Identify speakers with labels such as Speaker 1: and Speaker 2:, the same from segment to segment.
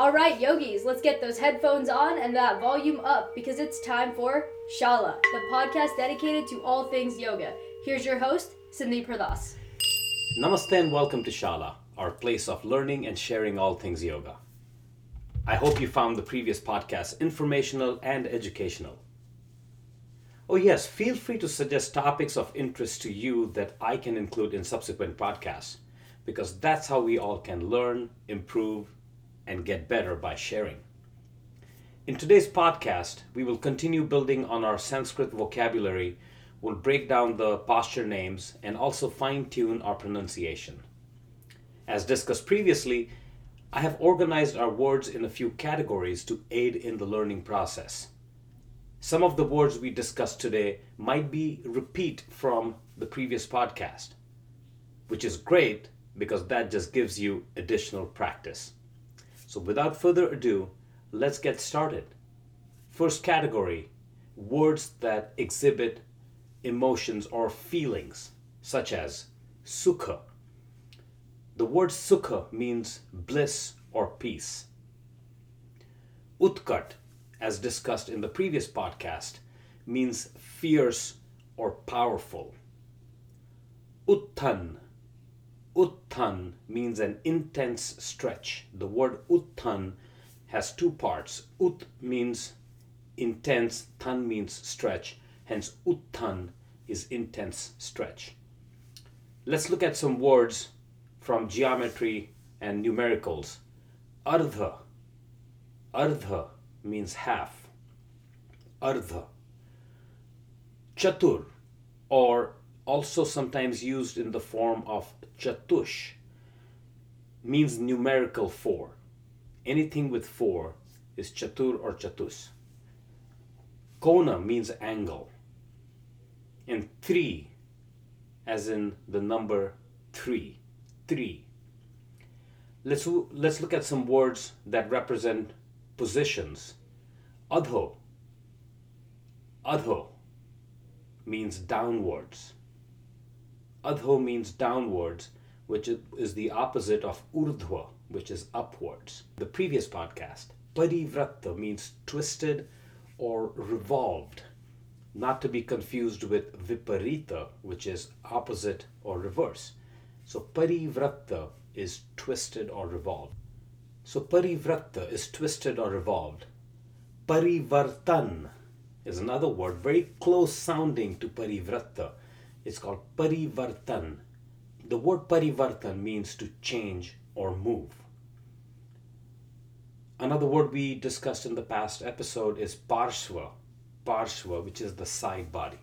Speaker 1: All right, yogis, let's get those headphones on and that volume up because it's time for Shala, the podcast dedicated to all things yoga. Here's your host, Cindy Pradas.
Speaker 2: Namaste and welcome to Shala, our place of learning and sharing all things yoga. I hope you found the previous podcast informational and educational. Oh, yes, feel free to suggest topics of interest to you that I can include in subsequent podcasts because that's how we all can learn, improve, and get better by sharing. In today's podcast, we will continue building on our Sanskrit vocabulary, we'll break down the posture names, and also fine tune our pronunciation. As discussed previously, I have organized our words in a few categories to aid in the learning process. Some of the words we discussed today might be repeat from the previous podcast, which is great because that just gives you additional practice. So without further ado, let's get started. First category words that exhibit emotions or feelings, such as sukha. The word sukha means bliss or peace. Utkat as discussed in the previous podcast, means fierce or powerful. Uttan. Uttan means an intense stretch. The word uttan has two parts. Ut means intense, tan means stretch. Hence, uttan is intense stretch. Let's look at some words from geometry and numericals. Ardha. Ardha means half. Ardha. Chatur, or also sometimes used in the form of chatush, means numerical four. Anything with four is chatur or chatus. Kona means angle. And tri, as in the number three. Tri. Let's, let's look at some words that represent positions. Adho. Adho means downwards. Adho means downwards, which is the opposite of urdhva, which is upwards. The previous podcast, parivratta means twisted or revolved, not to be confused with viparita, which is opposite or reverse. So parivratta is twisted or revolved. So parivratta is twisted or revolved. Parivartan is another word very close sounding to parivratta. It's called parivartan. The word parivartan means to change or move. Another word we discussed in the past episode is parshva. Parshva, which is the side body.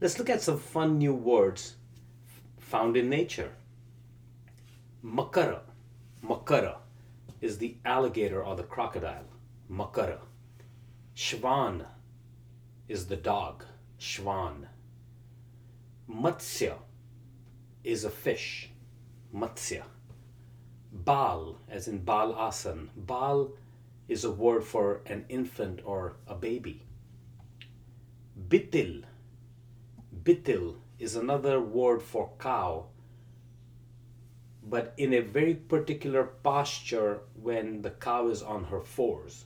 Speaker 2: Let's look at some fun new words found in nature. Makara Makara is the alligator or the crocodile. Makara. Shvan is the dog. Shvan. Matsya is a fish. Matsya. Bal, as in Bal Asan. Bal is a word for an infant or a baby. Bitil. Bitil is another word for cow but in a very particular posture when the cow is on her fours.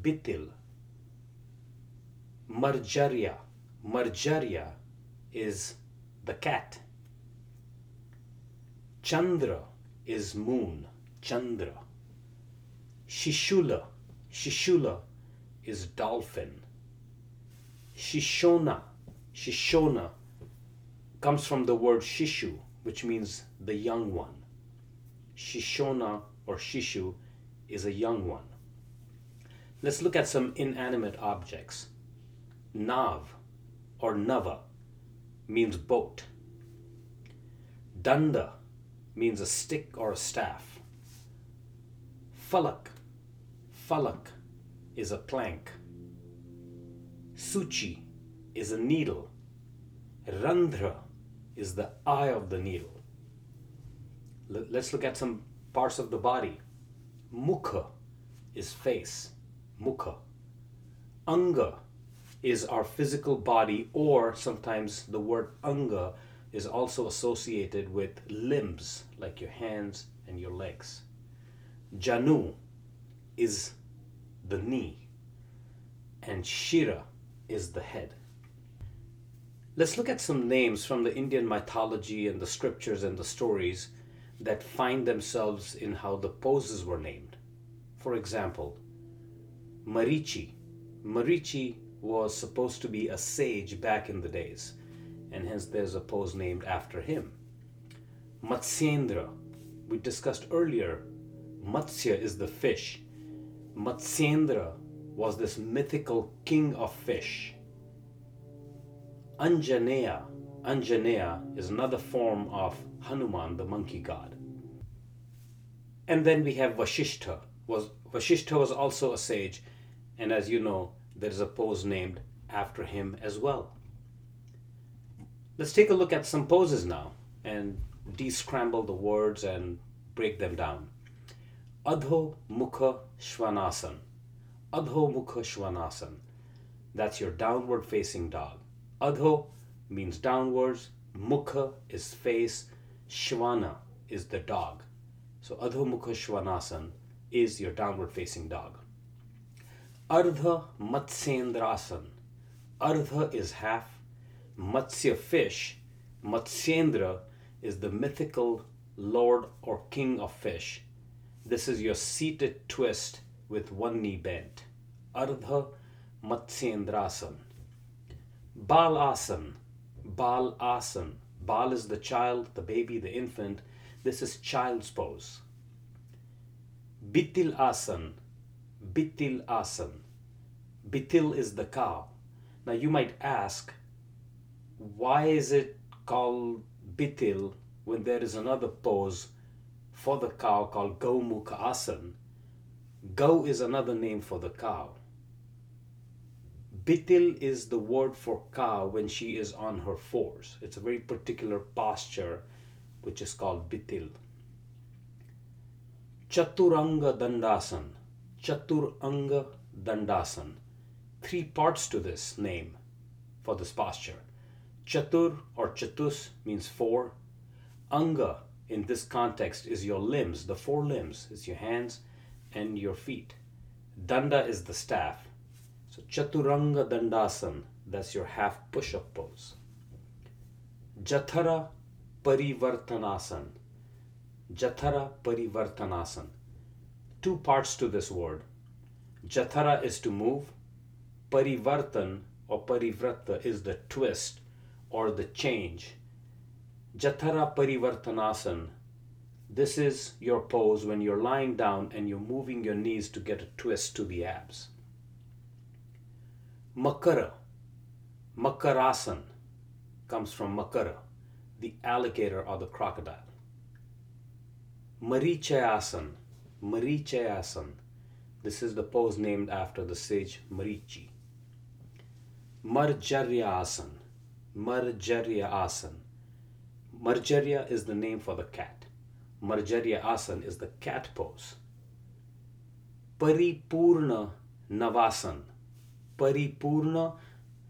Speaker 2: Bitil. Marjaria. Marjaria is the cat. Chandra is moon. Chandra. Shishula. Shishula is dolphin. Shishona. Shishona comes from the word shishu, which means the young one. Shishona or Shishu is a young one. Let's look at some inanimate objects. Nav or Nava means boat. Danda means a stick or a staff. Falak, falak is a plank. Suchi is a needle. Randhra is the eye of the needle. Let's look at some parts of the body. Mukha is face. Mukha. Anga is our physical body, or sometimes the word anga is also associated with limbs, like your hands and your legs. Janu is the knee, and Shira is the head. Let's look at some names from the Indian mythology and the scriptures and the stories that find themselves in how the poses were named. For example, Marichi. Marichi was supposed to be a sage back in the days, and hence there's a pose named after him. Matsyendra. We discussed earlier, Matsya is the fish. Matsyendra was this mythical king of fish. Anjaneya. Anjaneya is another form of Hanuman, the monkey god. And then we have Vashishtha. Was Vashishtha was also a sage, and as you know, there is a pose named after him as well. Let's take a look at some poses now and descramble the words and break them down. Adho Mukha Shvanasan. Adho Mukha Shvanasan. That's your downward facing dog. Adho means downwards, Mukha is face, Shvana is the dog. So Adho Mukha Shvanasan is your downward facing dog. Ardha Matsyendrasan. Ardha is half, Matsya fish, Matsyendra is the mythical lord or king of fish. This is your seated twist with one knee bent. Ardha Matsyendrasan. Bal Asan. Bal is the child, the baby, the infant. This is child's pose. Bitil Asan. Bitil Asan. Bitil is the cow. Now you might ask, why is it called Bitil when there is another pose for the cow called Gaumukha Asan? Gau is another name for the cow. Bitil is the word for cow when she is on her fours. It's a very particular posture which is called Bitil. Chaturanga Dandasan. Chaturanga Dandasan. Three parts to this name for this posture. Chatur or Chatus means four. Anga in this context is your limbs, the four limbs, is your hands and your feet. Danda is the staff. So Chaturanga Dandasan, that's your half push up pose. Jathara Parivartanasan. Jathara Parivartanasan. Two parts to this word. Jathara is to move. Parivartan or Parivrata is the twist or the change. Jathara Parivartanasan. This is your pose when you're lying down and you're moving your knees to get a twist to the abs. Makara. Makarasan comes from Makara, the alligator or the crocodile. Marichayasan. Marichayasan. This is the pose named after the sage Marichi. Marjarya Asan. Marjarya is the name for the cat. Marjarya Asan is the cat pose. Paripurna Navasan. Paripurna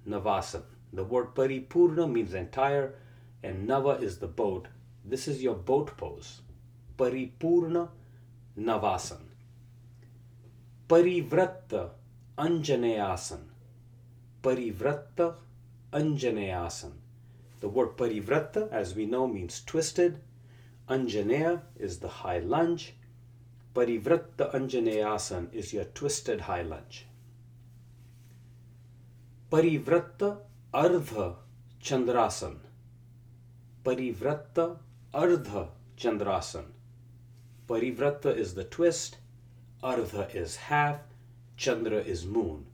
Speaker 2: Navasan. The word Paripurna means entire, and Nava is the boat. This is your boat pose. Paripurna Navasan. Parivratta Anjaneyasan. Parivratta Anjaneyasan. The word Parivratta, as we know, means twisted. Anjaneya is the high lunge. Parivratta Anjaneyasan is your twisted high lunge. Parivratta Ardha Chandrasan. Parivratta Ardha Chandrasan. Parivrata is the twist, Ardha is half, Chandra is moon.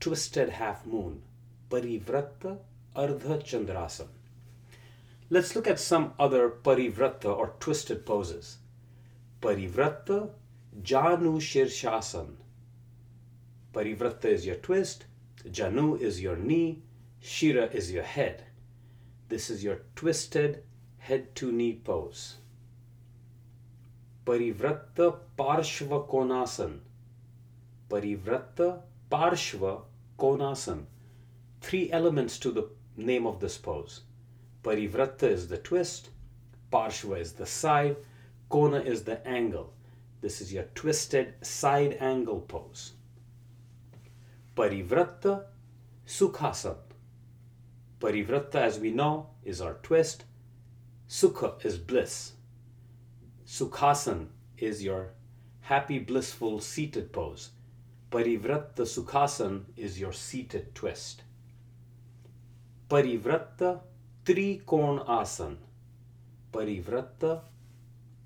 Speaker 2: Twisted half moon. Parivrata Ardha Chandrasan. Let's look at some other parivrata or twisted poses. Parivrata Janu Shirshasan. Parivrata is your twist, Janu is your knee, Shira is your head. This is your twisted head to knee pose. Parivratta Parshva Konasan. Parivratta Parshva Konasan. Three elements to the name of this pose. Parivrata is the twist, Parshva is the side, Kona is the angle. This is your twisted side angle pose. Parivratta Sukhasana. Parivratta, as we know, is our twist. Sukha is bliss. Sukhasan is your happy, blissful seated pose. Parivratta Sukhasan is your seated twist. Parivratta Trikorn Asan. Parivratta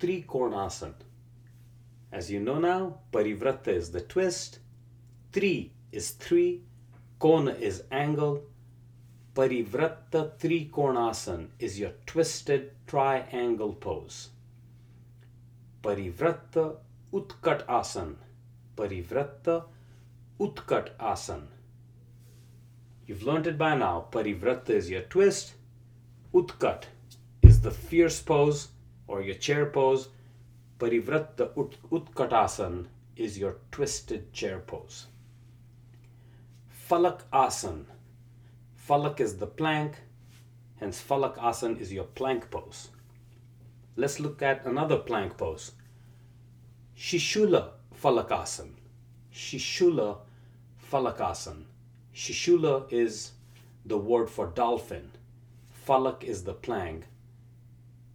Speaker 2: Trikornasan. As you know now, Parivratta is the twist, Tri is three, Kona is angle, Parivratta Trikornasan is your twisted triangle pose. Parivratta Utkat Asan. Parivratta Utkat Asan. You've learned it by now. Parivratta is your twist. Utkat is the fierce pose or your chair pose. Parivratta ut- Utkatasana is your twisted chair pose. Falak Asan. Falak is the plank, hence Falak Asan is your plank pose. Let's look at another plank pose. Shishula Falakasan. Shishula Falakasan. Shishula is the word for dolphin. Falak is the plank.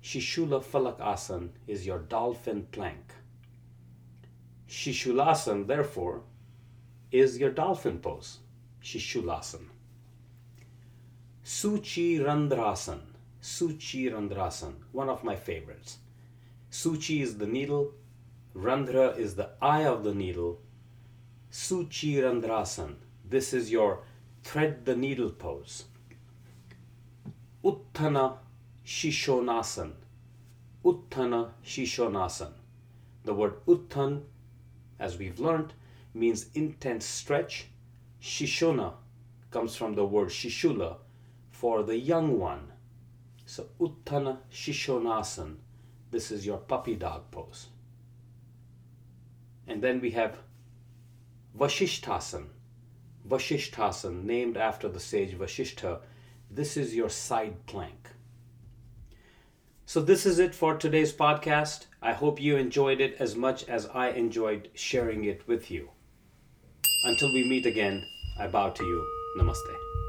Speaker 2: Shishula Falakasan is your dolphin plank. Shishulasan, therefore, is your dolphin pose. Shishulasan. Suchi Randrasan. Suchi Randrasan, one of my favorites. Suchi is the needle, Randra is the eye of the needle. Suchi Randrasan, this is your thread the needle pose. Uttana Shishonasan. Uttana Shishonasan. The word Uttan, as we've learned, means intense stretch. Shishona comes from the word Shishula for the young one. So Uttana Shishonasan. This is your puppy dog pose. And then we have Vashishtasan. Vashishtasan, named after the sage Vashishta. This is your side plank. So, this is it for today's podcast. I hope you enjoyed it as much as I enjoyed sharing it with you. Until we meet again, I bow to you. Namaste.